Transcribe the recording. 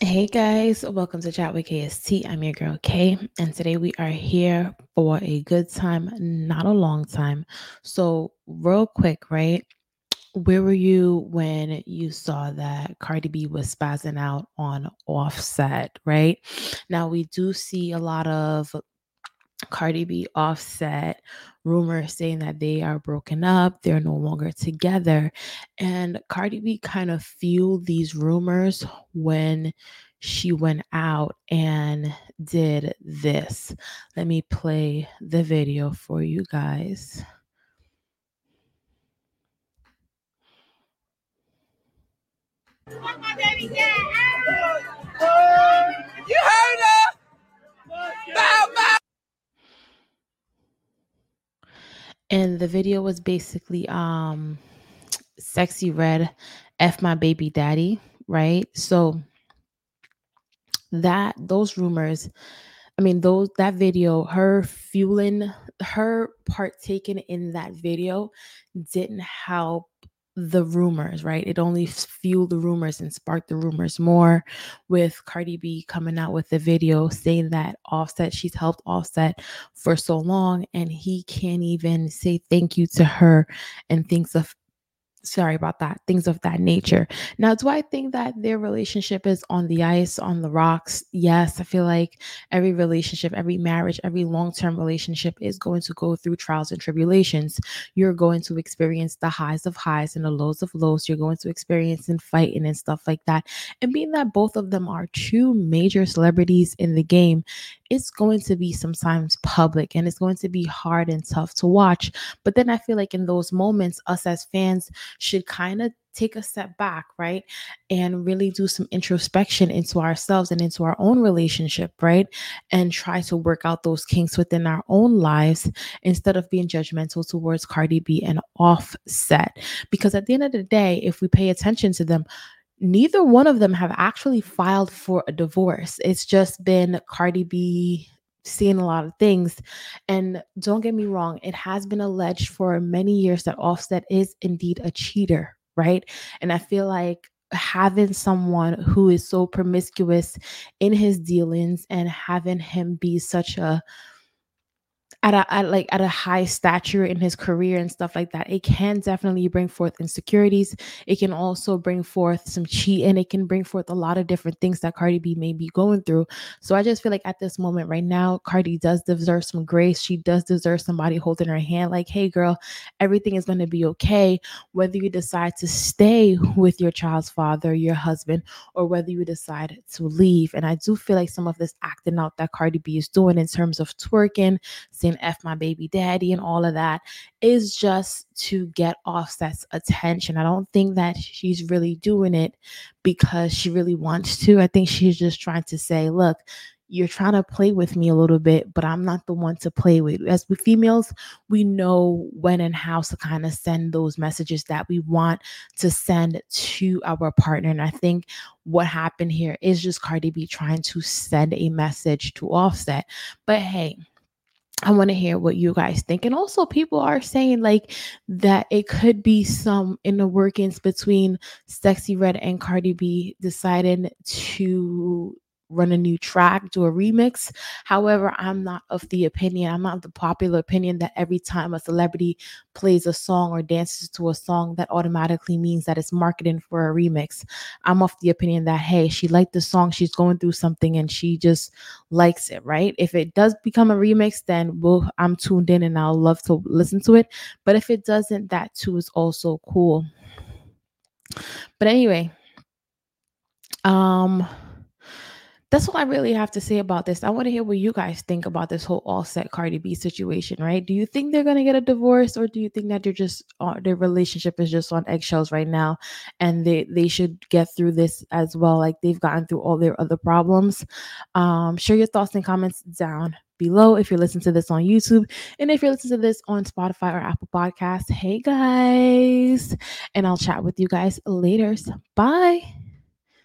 Hey guys, welcome to Chat with KST. I'm your girl Kay, and today we are here for a good time, not a long time. So, real quick, right? Where were you when you saw that Cardi B was spazzing out on Offset, right? Now, we do see a lot of Cardi B Offset rumors saying that they are broken up, they're no longer together. And Cardi B kind of fueled these rumors when she went out and did this. Let me play the video for you guys. my baby. And the video was basically um Sexyy Red F my baby daddy, right? So that those rumors I mean, those that video, her fueling, her partaking in that video didn't help the rumors, right? It only fueled the rumors and sparked the rumors more with Cardi B coming out with the video saying that Offset, she's helped Offset for so long and he can't even say thank you to her and thinks of sorry about that things of that nature. Now do i think that their relationship is on the ice on the rocks? Yes i feel like every relationship every marriage every long-term relationship is going to go through trials and tribulations. You're going to experience the highs of highs and the lows of lows. You're going to experience and fighting and stuff like that. And being that both of them are two major celebrities in the game it's going to be sometimes public and it's going to be hard and tough to watch but then i feel like in those moments us as fans should kind of take a step back, right? And really do some introspection into ourselves and into our own relationship, right? And try to work out those kinks within our own lives instead of being judgmental towards Cardi B and Offset. Because at the end of the day, if we pay attention to them, neither one of them have actually filed for a divorce. It's just been Cardi B seeing a lot of things. And don't get me wrong, it has been alleged for many years that Offset is indeed a cheater, right? And I feel like having someone who is so promiscuous in his dealings and having him be such a at a at like at a high stature in his career and stuff like that, it can definitely bring forth insecurities. It can also bring forth some cheating. It can bring forth a lot of different things that Cardi B may be going through. So I just feel like at this moment right now, Cardi does deserve some grace. She does deserve somebody holding her hand, like, hey girl, everything is gonna be okay. Whether you decide to stay with your child's father, your husband, or whether you decide to leave. And I do feel like some of this acting out that Cardi B is doing in terms of twerking, saying F my baby daddy and all of that is just to get Offset's attention. I don't think that she's really doing it because she really wants to. I think she's just trying to say, look, you're trying to play with me a little bit, but I'm not the one to play with. As with females, we know when and how to kind of send those messages that we want to send to our partner. And I think what happened here is just Cardi B trying to send a message to Offset. But hey, I want to hear what you guys think. And also, people are saying like that it could be some in the workings between Sexyy Red and Cardi B deciding to run a new track, do a remix. However, I'm not of the opinion, I'm not the popular opinion that every time a celebrity plays a song or dances to a song, that automatically means that it's marketing for a remix. I'm of the opinion that, hey, she liked the song, she's going through something and she just likes it, right? If it does become a remix, then we'll, I'm tuned in and I'll love to listen to it. But if it doesn't, that too is also cool. But anyway, um, that's all I really have to say about this. I want to hear what you guys think about this whole Offset Cardi B situation, right? Do you think they're to get a divorce or do you think that they're just uh, their relationship is just on eggshells right now and they they should get through this as well like they've gotten through all their other problems? Um share your thoughts and comments down below if you're listening to this on YouTube and if you're listening to this on Spotify or Apple Podcasts. Hey guys, and I'll chat with you guys later. Bye.